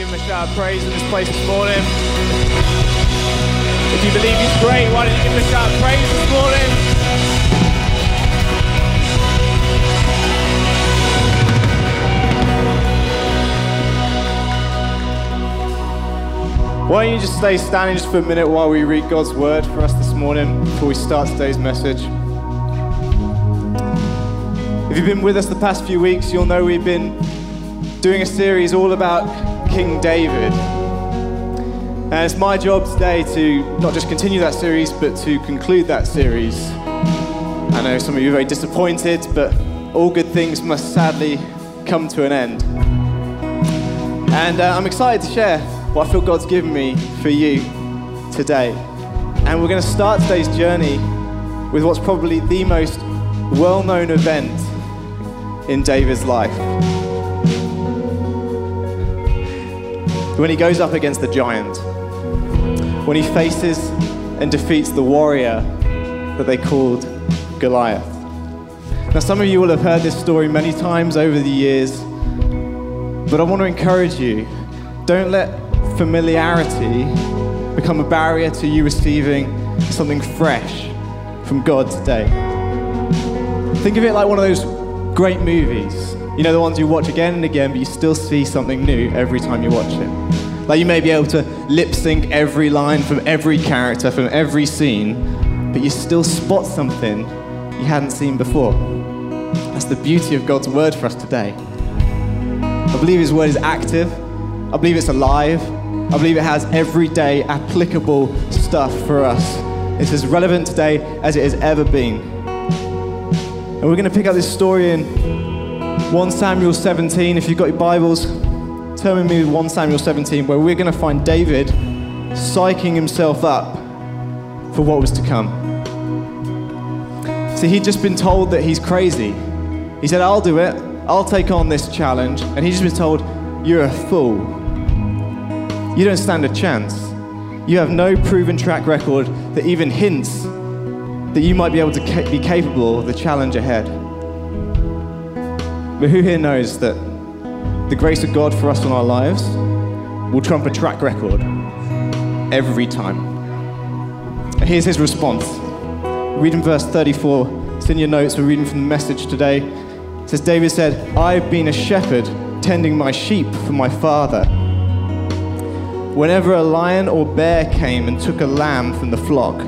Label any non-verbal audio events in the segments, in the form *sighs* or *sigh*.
give him a shout of praise in this place this morning? If you believe he's great, why don't you give him a shout of praise this morning? Why don't you just stay standing just for a minute while we read God's word for us this morning before we start today's message? If you've been with us the past few weeks, you'll know we've been doing a series all about King David. And it's my job today to not just continue that series, but to conclude that series. I know some of you are very disappointed, but all good things must sadly come to an end. And uh, I'm excited to share what I feel God's given me for you today. And we're going to start today's journey with what's probably the most well known event in David's life. When he goes up against the giant, when he faces and defeats the warrior that they called Goliath. Now, some of you will have heard this story many times over the years, but I want to encourage you don't let familiarity become a barrier to you receiving something fresh from God today. Think of it like one of those great movies. You know, the ones you watch again and again, but you still see something new every time you watch it. Like you may be able to lip sync every line from every character, from every scene, but you still spot something you hadn't seen before. That's the beauty of God's word for us today. I believe His word is active, I believe it's alive, I believe it has everyday applicable stuff for us. It's as relevant today as it has ever been. And we're going to pick up this story in 1 Samuel 17. If you've got your Bibles, turn with me to 1 Samuel 17, where we're going to find David psyching himself up for what was to come. See, he'd just been told that he's crazy. He said, I'll do it, I'll take on this challenge. And he's just been told, You're a fool. You don't stand a chance. You have no proven track record that even hints that you might be able to ca- be capable of the challenge ahead. But who here knows that the grace of God for us in our lives will trump a track record every time? And here's his response. Reading verse 34, it's in your notes, we're reading from the message today. It says, David said, I've been a shepherd tending my sheep for my father. Whenever a lion or bear came and took a lamb from the flock,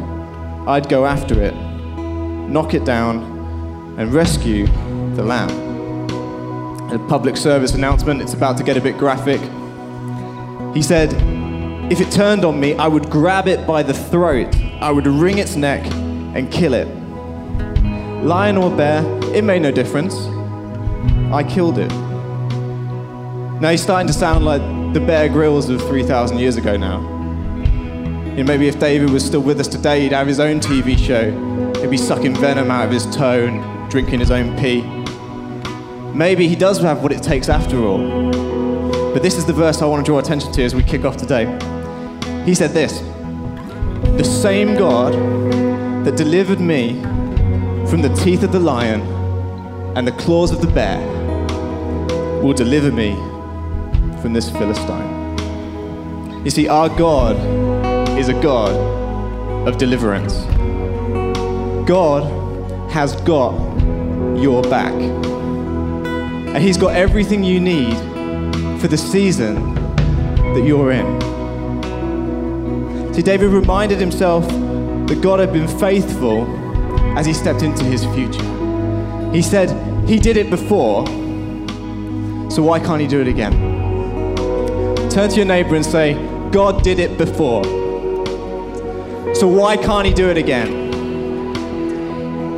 I'd go after it, knock it down, and rescue the lamb. A public service announcement, it's about to get a bit graphic. He said, If it turned on me, I would grab it by the throat, I would wring its neck and kill it. Lion or bear, it made no difference. I killed it. Now he's starting to sound like the Bear Grylls of 3,000 years ago now. You know, maybe if David was still with us today, he'd have his own TV show. He'd be sucking venom out of his toe and drinking his own pee. Maybe he does have what it takes after all. But this is the verse I want to draw attention to as we kick off today. He said this The same God that delivered me from the teeth of the lion and the claws of the bear will deliver me from this Philistine. You see, our God is a God of deliverance. God has got your back. And He's got everything you need for the season that you're in. See, David reminded himself that God had been faithful as he stepped into his future. He said, He did it before, so why can't He do it again? Turn to your neighbor and say, God did it before. So why can't he do it again?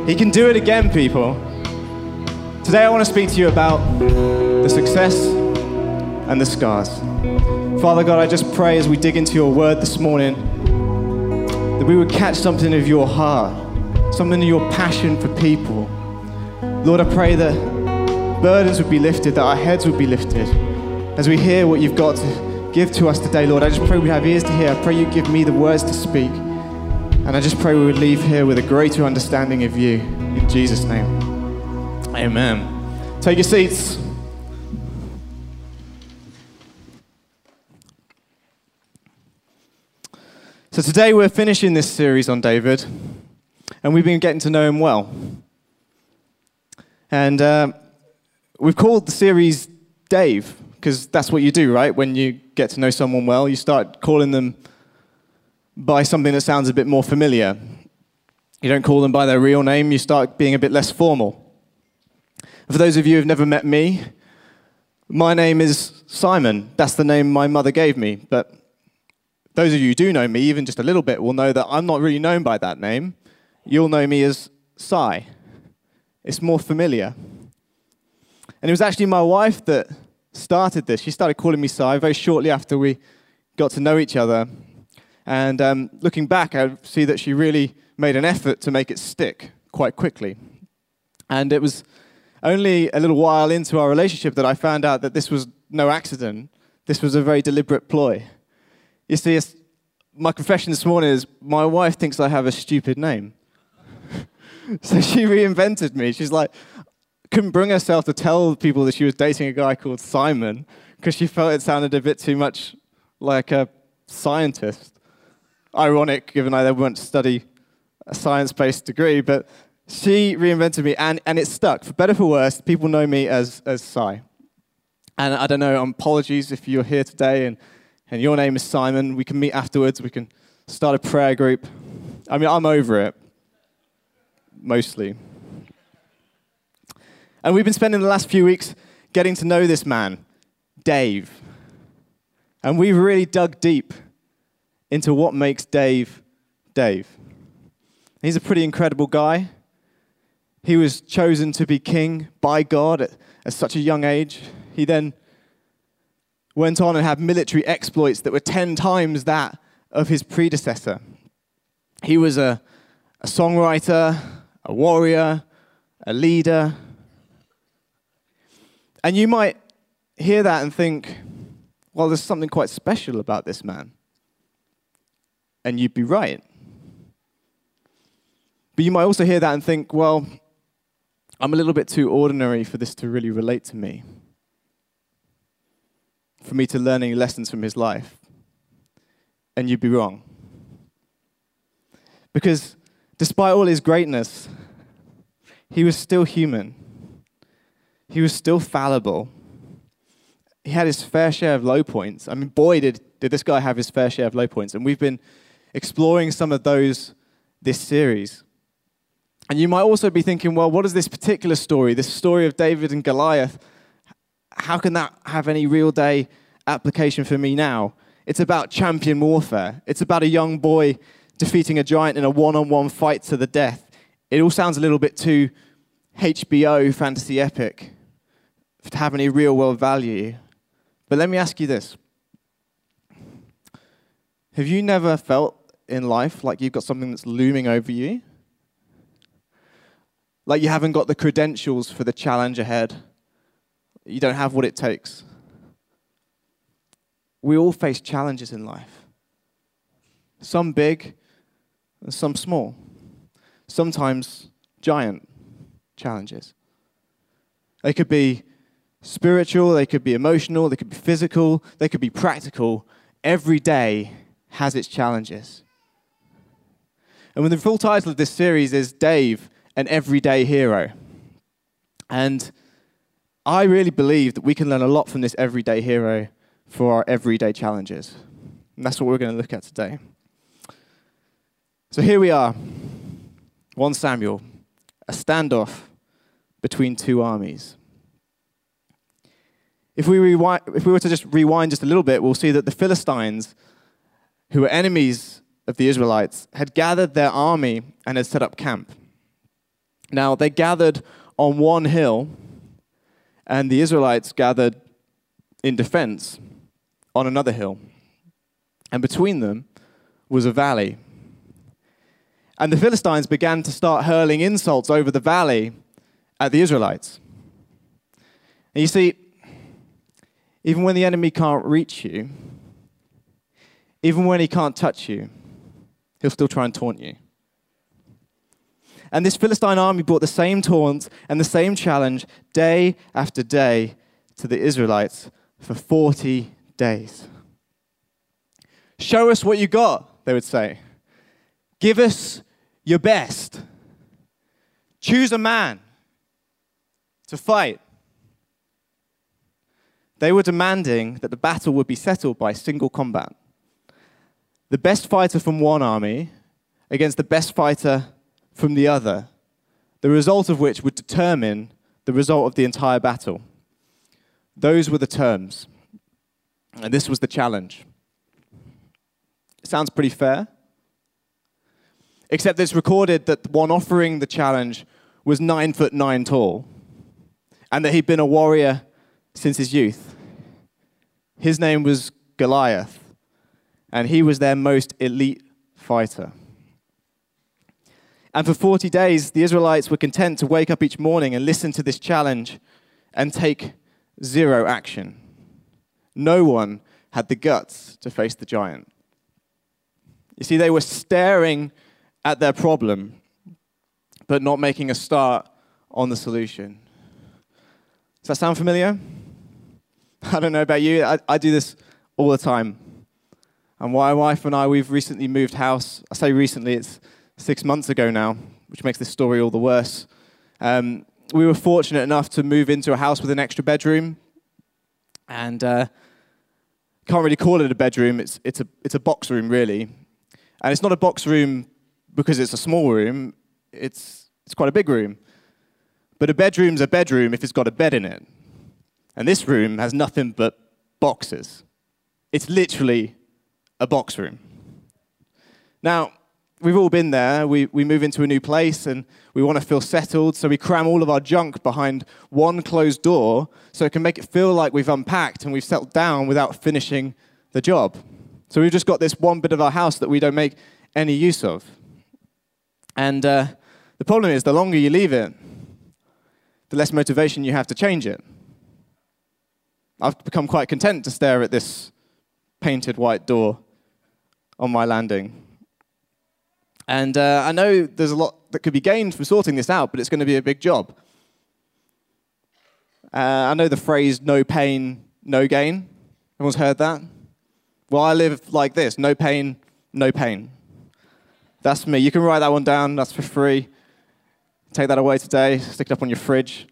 He can do it again, people. Today I want to speak to you about the success and the scars. Father God, I just pray as we dig into your word this morning that we would catch something of your heart, something of your passion for people. Lord, I pray that burdens would be lifted, that our heads would be lifted as we hear what you've got to give to us today, Lord. I just pray we have ears to hear. I pray you give me the words to speak. And I just pray we would leave here with a greater understanding of you. In Jesus' name. Amen. Take your seats. So, today we're finishing this series on David, and we've been getting to know him well. And uh, we've called the series Dave, because that's what you do, right? When you get to know someone well, you start calling them by something that sounds a bit more familiar. You don't call them by their real name, you start being a bit less formal. For those of you who've never met me, my name is Simon. That's the name my mother gave me. But those of you who do know me, even just a little bit, will know that I'm not really known by that name. You'll know me as Si. It's more familiar. And it was actually my wife that started this. She started calling me Si very shortly after we got to know each other. And um, looking back, I see that she really made an effort to make it stick quite quickly. And it was only a little while into our relationship that I found out that this was no accident. This was a very deliberate ploy. You see, my confession this morning is my wife thinks I have a stupid name. *laughs* so she reinvented me. She's like, couldn't bring herself to tell people that she was dating a guy called Simon because she felt it sounded a bit too much like a scientist. Ironic, given I then went to study a science based degree, but she reinvented me, and, and it stuck. For better for worse, people know me as, as Si. And I don't know, um, apologies if you're here today and, and your name is Simon. We can meet afterwards, we can start a prayer group. I mean, I'm over it, mostly. And we've been spending the last few weeks getting to know this man, Dave. And we've really dug deep into what makes Dave Dave. He's a pretty incredible guy. He was chosen to be king by God at, at such a young age. He then went on and had military exploits that were 10 times that of his predecessor. He was a, a songwriter, a warrior, a leader. And you might hear that and think, well, there's something quite special about this man. And you'd be right. But you might also hear that and think, well, I'm a little bit too ordinary for this to really relate to me, for me to learn any lessons from his life. And you'd be wrong. Because despite all his greatness, he was still human. He was still fallible. He had his fair share of low points. I mean, boy, did, did this guy have his fair share of low points. And we've been exploring some of those this series. And you might also be thinking, well, what is this particular story, this story of David and Goliath? How can that have any real day application for me now? It's about champion warfare. It's about a young boy defeating a giant in a one on one fight to the death. It all sounds a little bit too HBO fantasy epic to have any real world value. But let me ask you this Have you never felt in life like you've got something that's looming over you? Like you haven't got the credentials for the challenge ahead. You don't have what it takes. We all face challenges in life, some big and some small, sometimes giant challenges. They could be spiritual, they could be emotional, they could be physical, they could be practical. Every day has its challenges. And when the full title of this series is Dave, an everyday hero. And I really believe that we can learn a lot from this everyday hero for our everyday challenges. And that's what we're going to look at today. So here we are 1 Samuel, a standoff between two armies. If we, rewind, if we were to just rewind just a little bit, we'll see that the Philistines, who were enemies of the Israelites, had gathered their army and had set up camp. Now, they gathered on one hill, and the Israelites gathered in defense on another hill. And between them was a valley. And the Philistines began to start hurling insults over the valley at the Israelites. And you see, even when the enemy can't reach you, even when he can't touch you, he'll still try and taunt you. And this Philistine army brought the same taunts and the same challenge day after day to the Israelites for 40 days. Show us what you got, they would say. Give us your best. Choose a man to fight. They were demanding that the battle would be settled by single combat. The best fighter from one army against the best fighter from the other, the result of which would determine the result of the entire battle. Those were the terms. And this was the challenge. Sounds pretty fair. Except it's recorded that the one offering the challenge was nine foot nine tall, and that he'd been a warrior since his youth. His name was Goliath, and he was their most elite fighter. And for 40 days, the Israelites were content to wake up each morning and listen to this challenge and take zero action. No one had the guts to face the giant. You see, they were staring at their problem, but not making a start on the solution. Does that sound familiar? I don't know about you, I, I do this all the time. And my wife and I, we've recently moved house. I say recently, it's six months ago now, which makes this story all the worse. Um, we were fortunate enough to move into a house with an extra bedroom. And uh, can't really call it a bedroom, it's, it's, a, it's a box room, really. And it's not a box room because it's a small room, it's, it's quite a big room. But a bedroom's a bedroom if it's got a bed in it. And this room has nothing but boxes. It's literally a box room. Now, we've all been there. We, we move into a new place and we want to feel settled, so we cram all of our junk behind one closed door so it can make it feel like we've unpacked and we've settled down without finishing the job. So we've just got this one bit of our house that we don't make any use of. And uh, the problem is, the longer you leave it, the less motivation you have to change it. I've become quite content to stare at this painted white door on my landing. And uh, I know there's a lot that could be gained from sorting this out, but it's going to be a big job. Uh, I know the phrase no pain, no gain. Everyone's heard that? Well, I live like this no pain, no pain. That's me. You can write that one down, that's for free. Take that away today, stick it up on your fridge.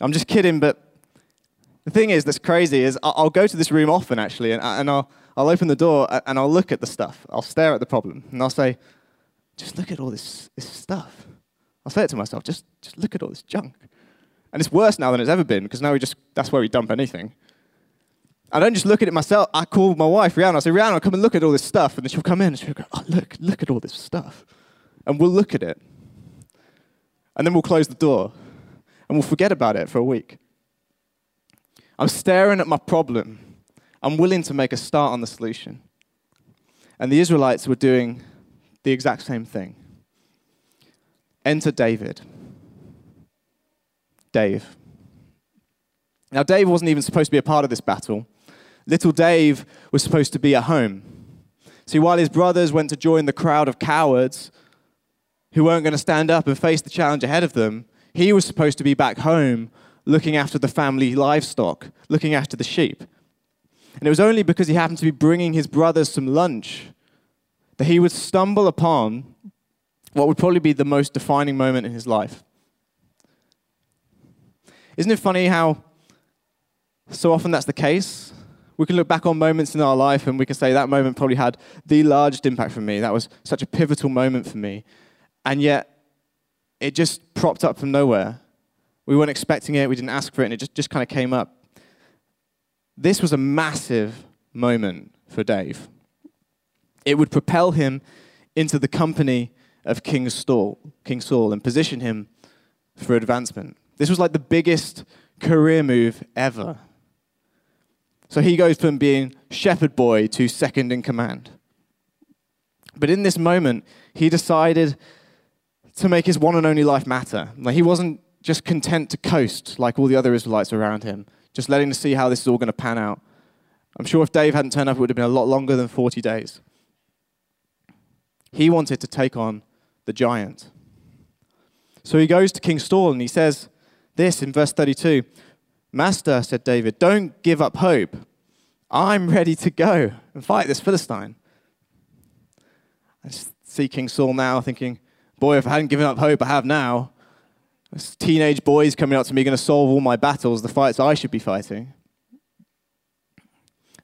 I'm just kidding, but the thing is that's crazy is I'll go to this room often actually, and, I'll, I'll open the door and I'll look at the stuff. I'll stare at the problem, and I'll say, just look at all this, this stuff. I'll say it to myself, just, just look at all this junk. And it's worse now than it's ever been because now we just, that's where we dump anything. I don't just look at it myself. I call my wife, Rihanna. I say, Rihanna, come and look at all this stuff. And then she'll come in and she'll go, oh, look, look at all this stuff. And we'll look at it. And then we'll close the door. And we'll forget about it for a week. I'm staring at my problem. I'm willing to make a start on the solution. And the Israelites were doing the exact same thing. Enter David. Dave. Now, Dave wasn't even supposed to be a part of this battle. Little Dave was supposed to be at home. See, while his brothers went to join the crowd of cowards who weren't going to stand up and face the challenge ahead of them, he was supposed to be back home looking after the family livestock, looking after the sheep. And it was only because he happened to be bringing his brothers some lunch that he would stumble upon what would probably be the most defining moment in his life. Isn't it funny how so often that's the case? We can look back on moments in our life and we can say that moment probably had the largest impact for me. That was such a pivotal moment for me. And yet, it just propped up from nowhere. We weren't expecting it, we didn't ask for it, and it just, just kind of came up. This was a massive moment for Dave it would propel him into the company of King Saul, King Saul and position him for advancement. This was like the biggest career move ever. So he goes from being shepherd boy to second in command. But in this moment, he decided to make his one and only life matter. Like he wasn't just content to coast like all the other Israelites around him, just letting to see how this is all going to pan out. I'm sure if Dave hadn't turned up, it would have been a lot longer than 40 days. He wanted to take on the giant. So he goes to King Saul and he says this in verse 32 Master, said David, don't give up hope. I'm ready to go and fight this Philistine. I see King Saul now thinking, boy, if I hadn't given up hope, I have now. This teenage boys coming up to me going to solve all my battles, the fights I should be fighting.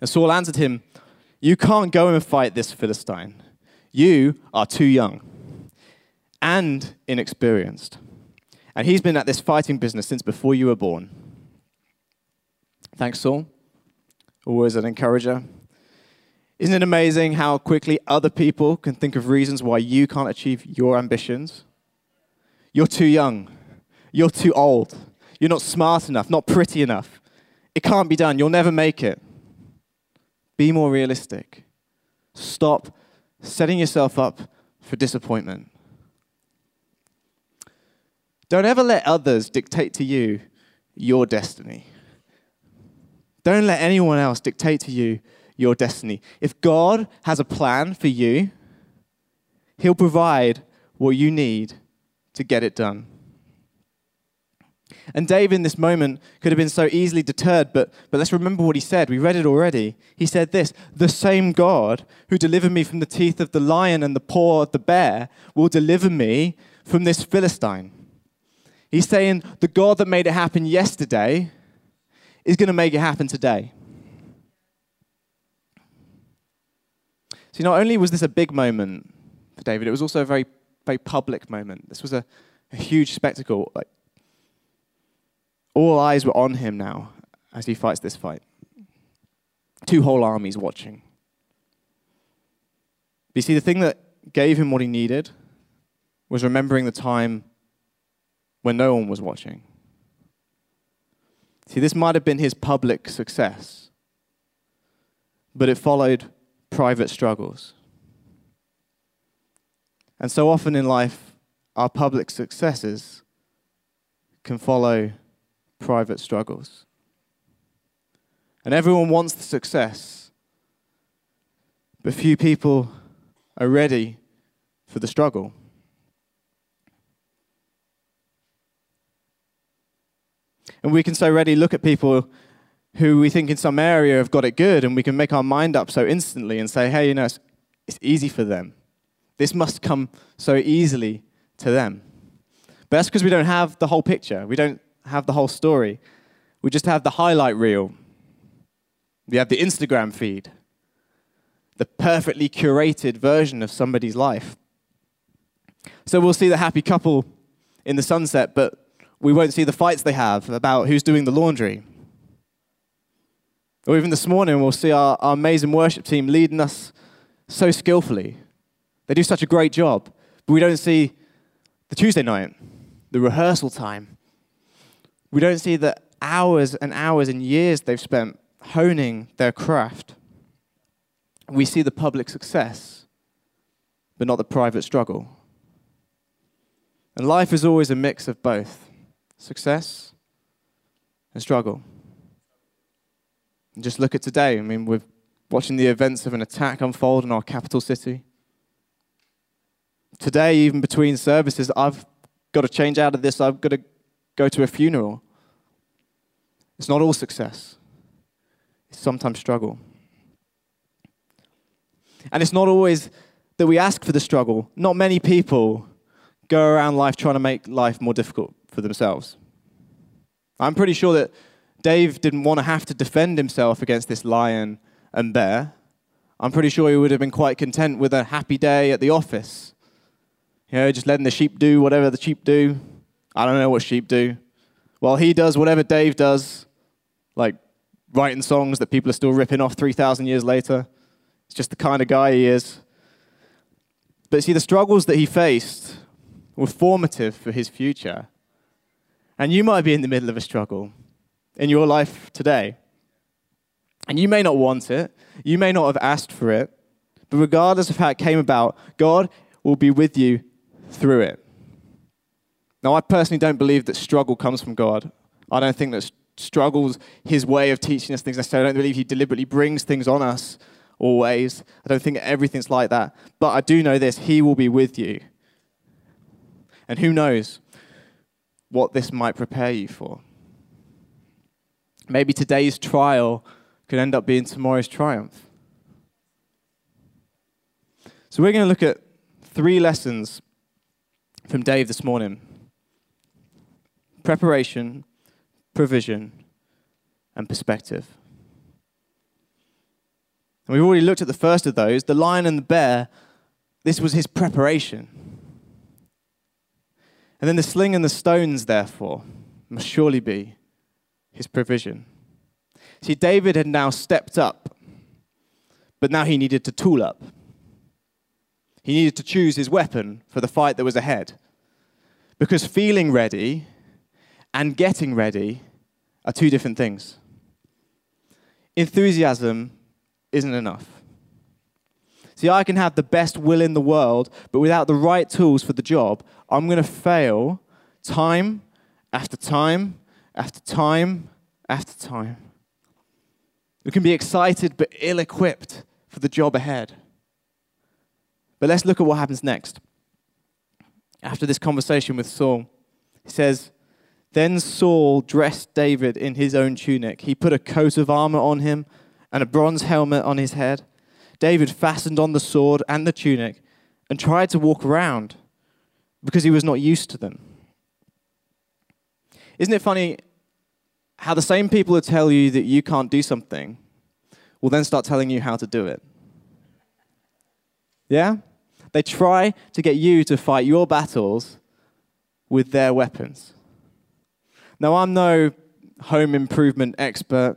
And Saul answered him, You can't go and fight this Philistine. You are too young and inexperienced. And he's been at this fighting business since before you were born. Thanks, Saul. Always an encourager. Isn't it amazing how quickly other people can think of reasons why you can't achieve your ambitions? You're too young. You're too old. You're not smart enough, not pretty enough. It can't be done. You'll never make it. Be more realistic. Stop setting yourself up for disappointment. Don't ever let others dictate to you your destiny. Don't let anyone else dictate to you your destiny. If God has a plan for you, He'll provide what you need to get it done. And David, in this moment, could have been so easily deterred, but, but let's remember what he said. We read it already. He said this The same God who delivered me from the teeth of the lion and the paw of the bear will deliver me from this Philistine. He's saying, The God that made it happen yesterday is going to make it happen today. See, not only was this a big moment for David, it was also a very, very public moment. This was a, a huge spectacle. Like, all eyes were on him now as he fights this fight. Two whole armies watching. But you see, the thing that gave him what he needed was remembering the time when no one was watching. See, this might have been his public success, but it followed private struggles. And so often in life, our public successes can follow private struggles. And everyone wants the success, but few people are ready for the struggle. And we can so readily look at people who we think in some area have got it good, and we can make our mind up so instantly and say, hey, you know, it's, it's easy for them. This must come so easily to them. But that's because we don't have the whole picture. We don't have the whole story. We just have the highlight reel. We have the Instagram feed, the perfectly curated version of somebody's life. So we'll see the happy couple in the sunset, but we won't see the fights they have about who's doing the laundry. Or even this morning, we'll see our, our amazing worship team leading us so skillfully. They do such a great job, but we don't see the Tuesday night, the rehearsal time, we don't see the hours and hours and years they've spent honing their craft. We see the public success, but not the private struggle. And life is always a mix of both success and struggle. And just look at today. I mean, we're watching the events of an attack unfold in our capital city. Today, even between services, I've got to change out of this. I've got to go to a funeral. It's not all success, it's sometimes struggle. And it's not always that we ask for the struggle. Not many people go around life trying to make life more difficult for themselves. I'm pretty sure that Dave didn't want to have to defend himself against this lion and bear. I'm pretty sure he would have been quite content with a happy day at the office. You know, just letting the sheep do whatever the sheep do. I don't know what sheep do. Well, he does whatever Dave does, like writing songs that people are still ripping off 3,000 years later. It's just the kind of guy he is. But see, the struggles that he faced were formative for his future. And you might be in the middle of a struggle in your life today. And you may not want it, you may not have asked for it, but regardless of how it came about, God will be with you through it. Now, I personally don't believe that struggle comes from God. I don't think that struggles his way of teaching us things necessarily. I don't believe he deliberately brings things on us always. I don't think everything's like that. But I do know this he will be with you. And who knows what this might prepare you for? Maybe today's trial could end up being tomorrow's triumph. So we're going to look at three lessons from Dave this morning preparation, provision, and perspective. And we've already looked at the first of those the lion and the bear. This was his preparation. And then the sling and the stones, therefore, must surely be his provision. See, David had now stepped up, but now he needed to tool up. He needed to choose his weapon for the fight that was ahead. Because feeling ready and getting ready are two different things. Enthusiasm isn't enough. See, I can have the best will in the world, but without the right tools for the job, I'm going to fail time after time after time after time. We can be excited but ill equipped for the job ahead. But let's look at what happens next. After this conversation with Saul, he says, Then Saul dressed David in his own tunic. He put a coat of armor on him and a bronze helmet on his head. David fastened on the sword and the tunic and tried to walk around because he was not used to them. Isn't it funny how the same people who tell you that you can't do something will then start telling you how to do it? Yeah? They try to get you to fight your battles with their weapons. Now, I'm no home improvement expert.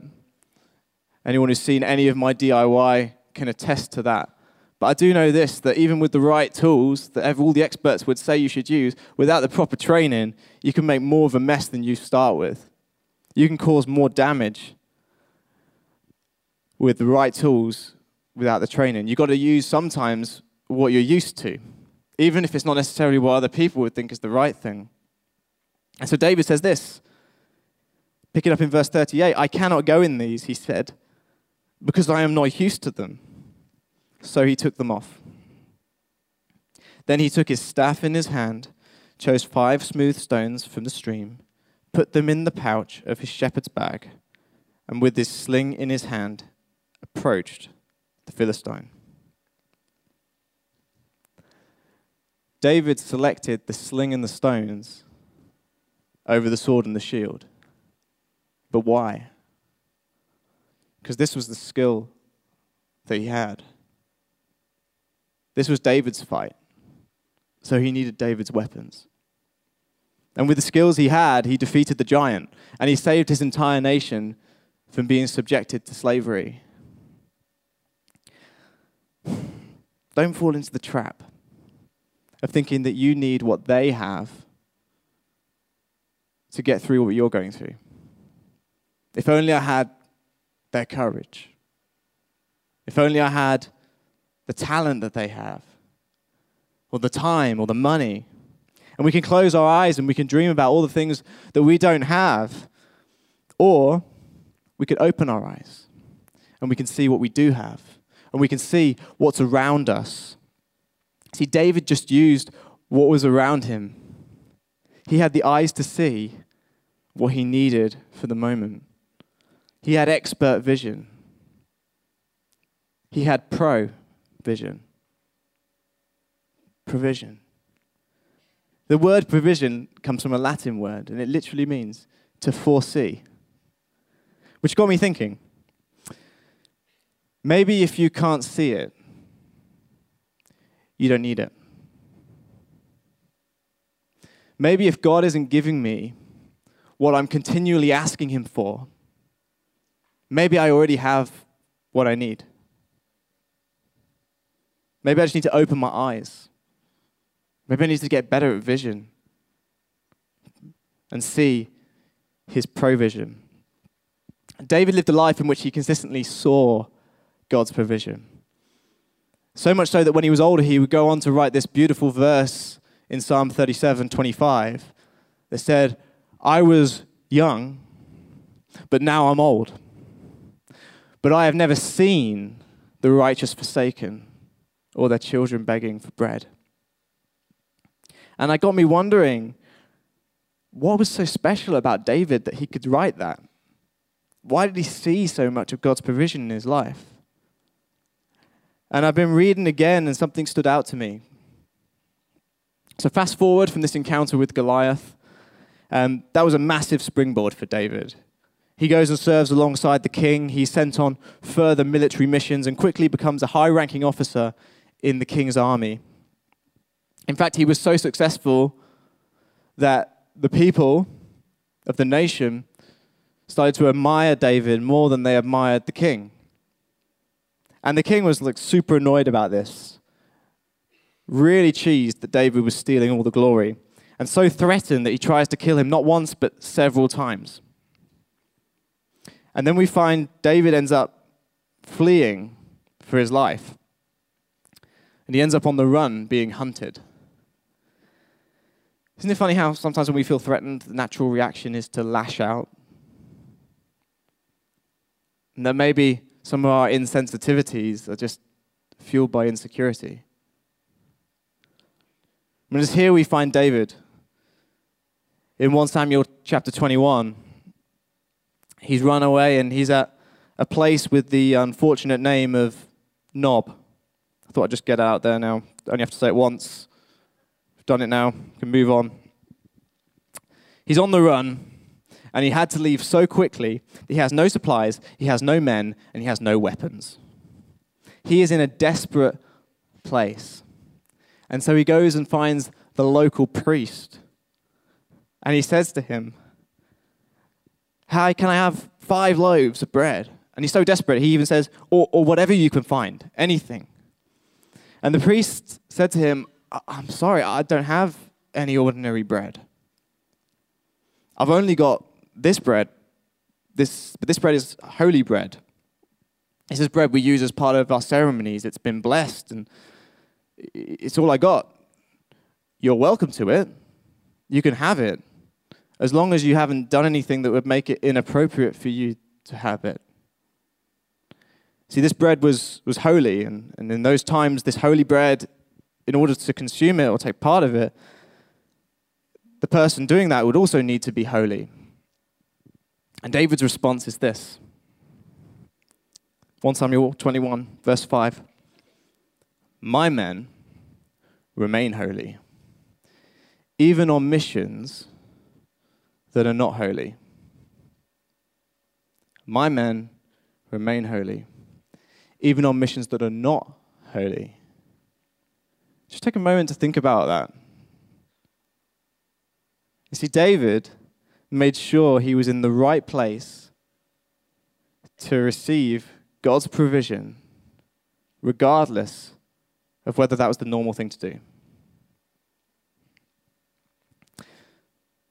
Anyone who's seen any of my DIY can attest to that. But I do know this that even with the right tools that all the experts would say you should use, without the proper training, you can make more of a mess than you start with. You can cause more damage with the right tools without the training. You've got to use sometimes what you're used to, even if it's not necessarily what other people would think is the right thing. And so David says this, pick it up in verse 38 I cannot go in these, he said, because I am not used to them. So he took them off. Then he took his staff in his hand, chose five smooth stones from the stream, put them in the pouch of his shepherd's bag, and with his sling in his hand, approached the Philistine. David selected the sling and the stones over the sword and the shield. But why? Because this was the skill that he had. This was David's fight. So he needed David's weapons. And with the skills he had, he defeated the giant and he saved his entire nation from being subjected to slavery. *sighs* Don't fall into the trap of thinking that you need what they have to get through what you're going through. If only I had their courage. If only I had the talent that they have, or the time, or the money. And we can close our eyes and we can dream about all the things that we don't have. Or we could open our eyes and we can see what we do have, and we can see what's around us See, David just used what was around him. He had the eyes to see what he needed for the moment. He had expert vision. He had pro vision. Provision. The word provision comes from a Latin word, and it literally means to foresee. Which got me thinking maybe if you can't see it, you don't need it. Maybe if God isn't giving me what I'm continually asking Him for, maybe I already have what I need. Maybe I just need to open my eyes. Maybe I need to get better at vision and see His provision. David lived a life in which he consistently saw God's provision. So much so that when he was older, he would go on to write this beautiful verse in Psalm 37 25 that said, I was young, but now I'm old. But I have never seen the righteous forsaken or their children begging for bread. And it got me wondering what was so special about David that he could write that? Why did he see so much of God's provision in his life? And I've been reading again, and something stood out to me. So, fast forward from this encounter with Goliath, um, that was a massive springboard for David. He goes and serves alongside the king. He's sent on further military missions and quickly becomes a high ranking officer in the king's army. In fact, he was so successful that the people of the nation started to admire David more than they admired the king. And the king was like super annoyed about this, really cheesed that David was stealing all the glory, and so threatened that he tries to kill him not once but several times. And then we find David ends up fleeing for his life. And he ends up on the run being hunted. Isn't it funny how sometimes when we feel threatened, the natural reaction is to lash out? And that maybe some of our insensitivities are just fueled by insecurity. And it's here we find David. In 1 Samuel chapter 21, he's run away and he's at a place with the unfortunate name of Nob. I thought I'd just get out there now. Only have to say it once done it now, can move on. He's on the run, and he had to leave so quickly that he has no supplies, he has no men, and he has no weapons. He is in a desperate place. And so he goes and finds the local priest. And he says to him, How can I have five loaves of bread? And he's so desperate, he even says, Or, or whatever you can find, anything. And the priest said to him, I'm sorry, I don't have any ordinary bread. I've only got this bread, this, but this bread is holy bread. This is bread we use as part of our ceremonies. It's been blessed, and it's all I got. You're welcome to it. You can have it, as long as you haven't done anything that would make it inappropriate for you to have it. See, this bread was, was holy, and, and in those times, this holy bread in order to consume it or take part of it, the person doing that would also need to be holy. And David's response is this 1 Samuel 21, verse 5 My men remain holy, even on missions that are not holy. My men remain holy, even on missions that are not holy. Just take a moment to think about that. You see, David made sure he was in the right place to receive God's provision, regardless of whether that was the normal thing to do.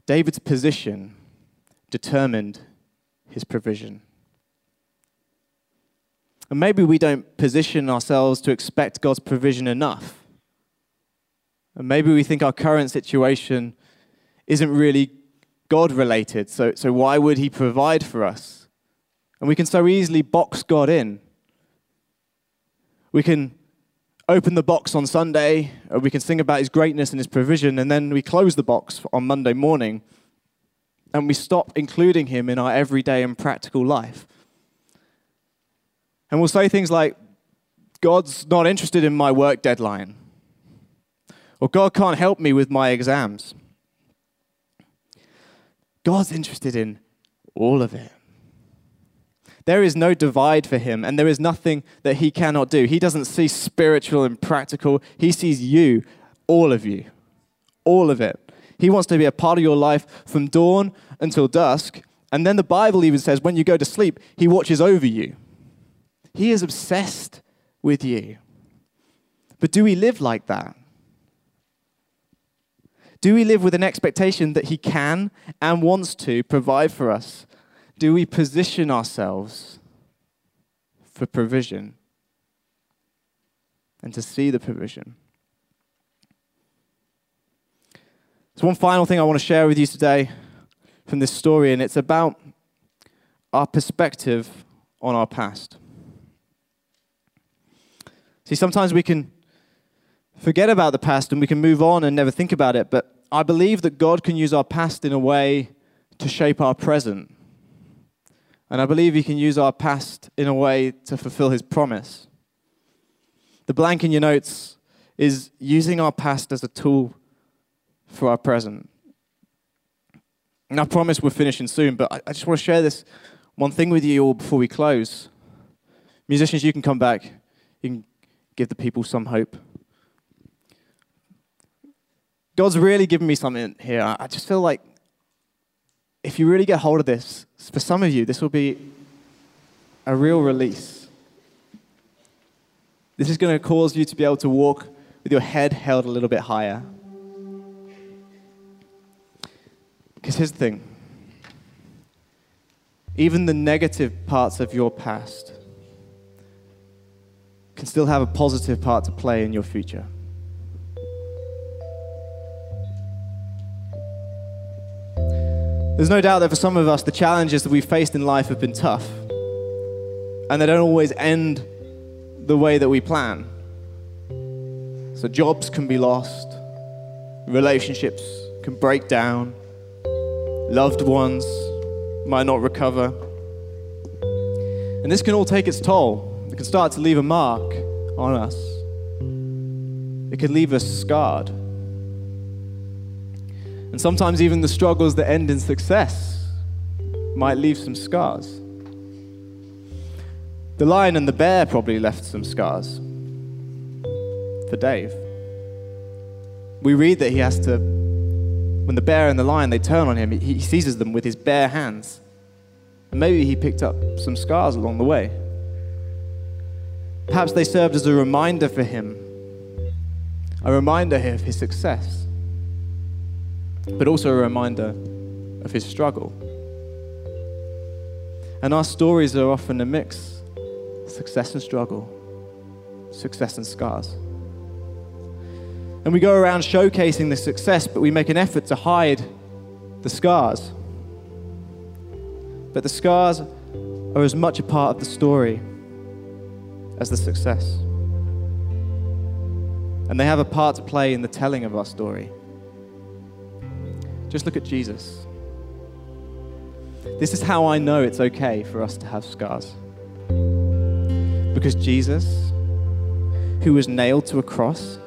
David's position determined his provision. And maybe we don't position ourselves to expect God's provision enough. And maybe we think our current situation isn't really God related, so, so why would He provide for us? And we can so easily box God in. We can open the box on Sunday, or we can sing about His greatness and His provision, and then we close the box on Monday morning, and we stop including Him in our everyday and practical life. And we'll say things like, God's not interested in my work deadline. Or God can't help me with my exams. God's interested in all of it. There is no divide for him, and there is nothing that he cannot do. He doesn't see spiritual and practical, he sees you, all of you, all of it. He wants to be a part of your life from dawn until dusk. And then the Bible even says when you go to sleep, he watches over you. He is obsessed with you. But do we live like that? Do we live with an expectation that He can and wants to provide for us? Do we position ourselves for provision and to see the provision? So, one final thing I want to share with you today from this story, and it's about our perspective on our past. See, sometimes we can forget about the past and we can move on and never think about it, but I believe that God can use our past in a way to shape our present. And I believe He can use our past in a way to fulfill His promise. The blank in your notes is using our past as a tool for our present. And I promise we're finishing soon, but I, I just want to share this one thing with you all before we close. Musicians, you can come back. You can give the people some hope. God's really given me something here. I just feel like if you really get hold of this, for some of you, this will be a real release. This is going to cause you to be able to walk with your head held a little bit higher. Because here's the thing even the negative parts of your past can still have a positive part to play in your future. There's no doubt that for some of us, the challenges that we've faced in life have been tough. And they don't always end the way that we plan. So, jobs can be lost, relationships can break down, loved ones might not recover. And this can all take its toll. It can start to leave a mark on us, it can leave us scarred. And sometimes even the struggles that end in success might leave some scars. The lion and the bear probably left some scars for Dave. We read that he has to, when the bear and the lion they turn on him, he seizes them with his bare hands. And maybe he picked up some scars along the way. Perhaps they served as a reminder for him, a reminder of his success but also a reminder of his struggle. And our stories are often a mix success and struggle, success and scars. And we go around showcasing the success, but we make an effort to hide the scars. But the scars are as much a part of the story as the success. And they have a part to play in the telling of our story. Just look at Jesus. This is how I know it's okay for us to have scars. Because Jesus, who was nailed to a cross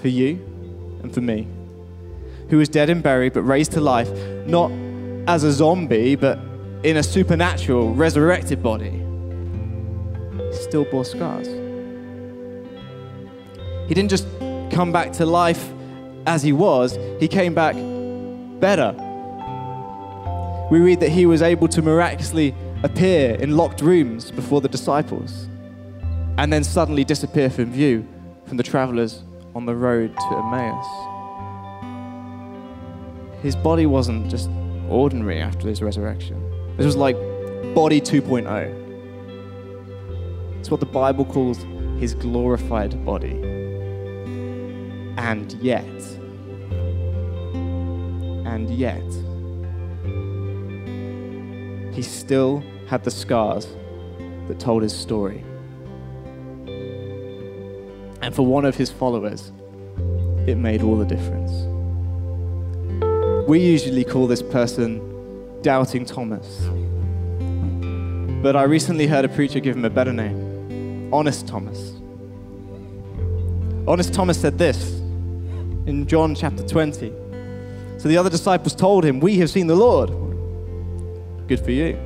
for you and for me, who was dead and buried but raised to life, not as a zombie, but in a supernatural, resurrected body, still bore scars. He didn't just come back to life as he was, he came back better. We read that he was able to miraculously appear in locked rooms before the disciples and then suddenly disappear from view from the travelers on the road to Emmaus. His body wasn't just ordinary after his resurrection, this was like body 2.0. It's what the Bible calls his glorified body. And yet, and yet, he still had the scars that told his story. And for one of his followers, it made all the difference. We usually call this person Doubting Thomas. But I recently heard a preacher give him a better name Honest Thomas. Honest Thomas said this in John chapter 20. So the other disciples told him, We have seen the Lord. Good for you.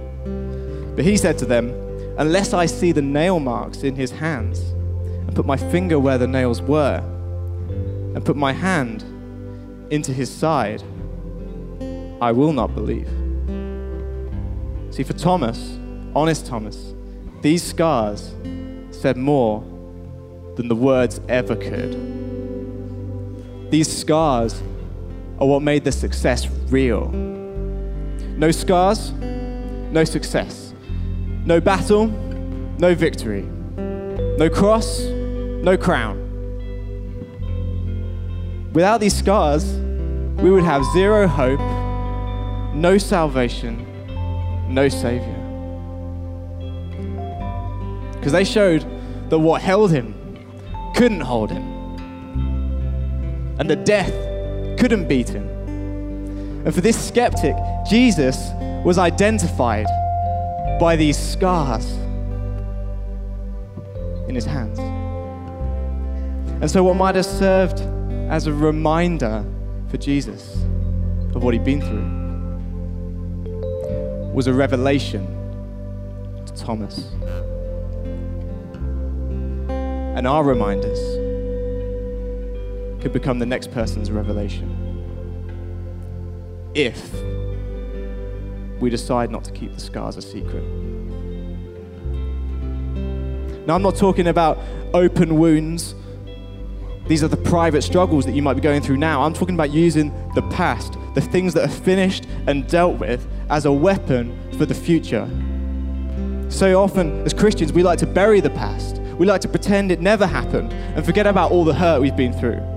But he said to them, Unless I see the nail marks in his hands, and put my finger where the nails were, and put my hand into his side, I will not believe. See, for Thomas, honest Thomas, these scars said more than the words ever could. These scars are what made the success real. No scars, no success. No battle, no victory. No cross, no crown. Without these scars, we would have zero hope, no salvation, no Savior. Because they showed that what held him couldn't hold him, and that death couldn't beat him. And for this skeptic, Jesus was identified by these scars in his hands. And so, what might have served as a reminder for Jesus of what he'd been through was a revelation to Thomas. And our reminders could become the next person's revelation if we decide not to keep the scars a secret. Now, I'm not talking about open wounds. These are the private struggles that you might be going through now. I'm talking about using the past, the things that are finished and dealt with, as a weapon for the future. So often, as Christians, we like to bury the past. We like to pretend it never happened and forget about all the hurt we've been through.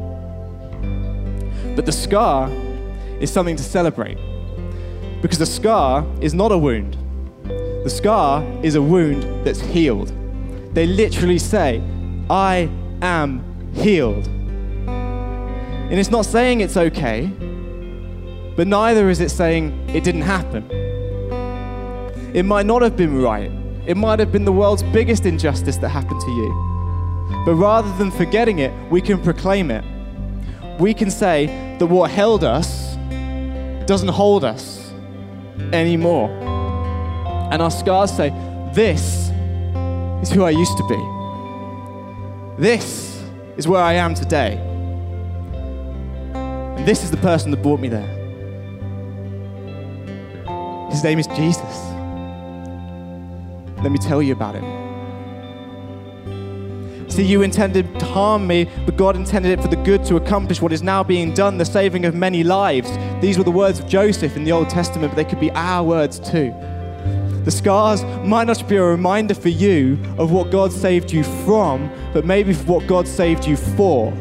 But the scar is something to celebrate because the scar is not a wound. The scar is a wound that's healed. They literally say, I am healed. And it's not saying it's okay, but neither is it saying it didn't happen. It might not have been right. It might have been the world's biggest injustice that happened to you. But rather than forgetting it, we can proclaim it. We can say that what held us doesn't hold us anymore. And our scars say, This is who I used to be. This is where I am today. And this is the person that brought me there. His name is Jesus. Let me tell you about him. See, you intended to harm me, but God intended it for the good to accomplish what is now being done, the saving of many lives. These were the words of Joseph in the Old Testament, but they could be our words too. The scars might not be a reminder for you of what God saved you from, but maybe for what God saved you for.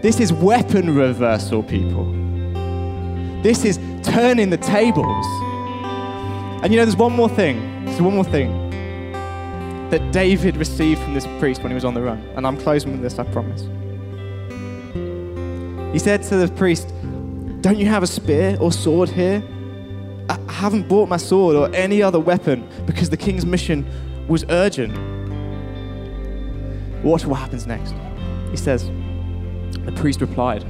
This is weapon reversal, people. This is turning the tables. And you know, there's one more thing. There's one more thing that David received from this priest when he was on the run. And I'm closing with this, I promise. He said to the priest, Don't you have a spear or sword here? I haven't brought my sword or any other weapon because the king's mission was urgent. Watch what happens next. He says, The priest replied,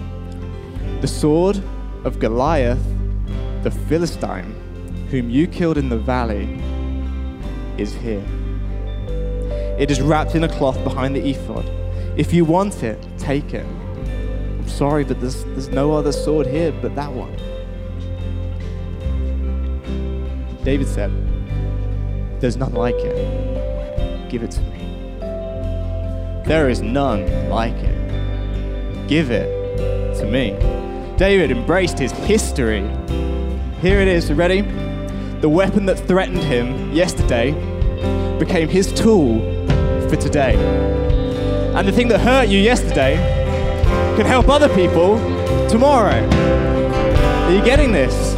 The sword of Goliath, the Philistine, whom you killed in the valley, is here. It is wrapped in a cloth behind the ephod. If you want it, take it. I'm sorry, but there's, there's no other sword here but that one. David said, There's none like it. Give it to me. There is none like it. Give it to me. David embraced his history. Here it is, ready? The weapon that threatened him yesterday became his tool for today. And the thing that hurt you yesterday can help other people tomorrow. Are you getting this?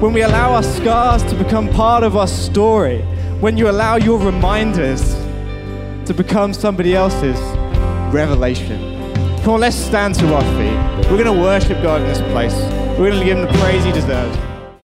when we allow our scars to become part of our story, when you allow your reminders to become somebody else's revelation. Come on, let's stand to our feet. We're going to worship God in this place. We're going to give him the praise he deserves.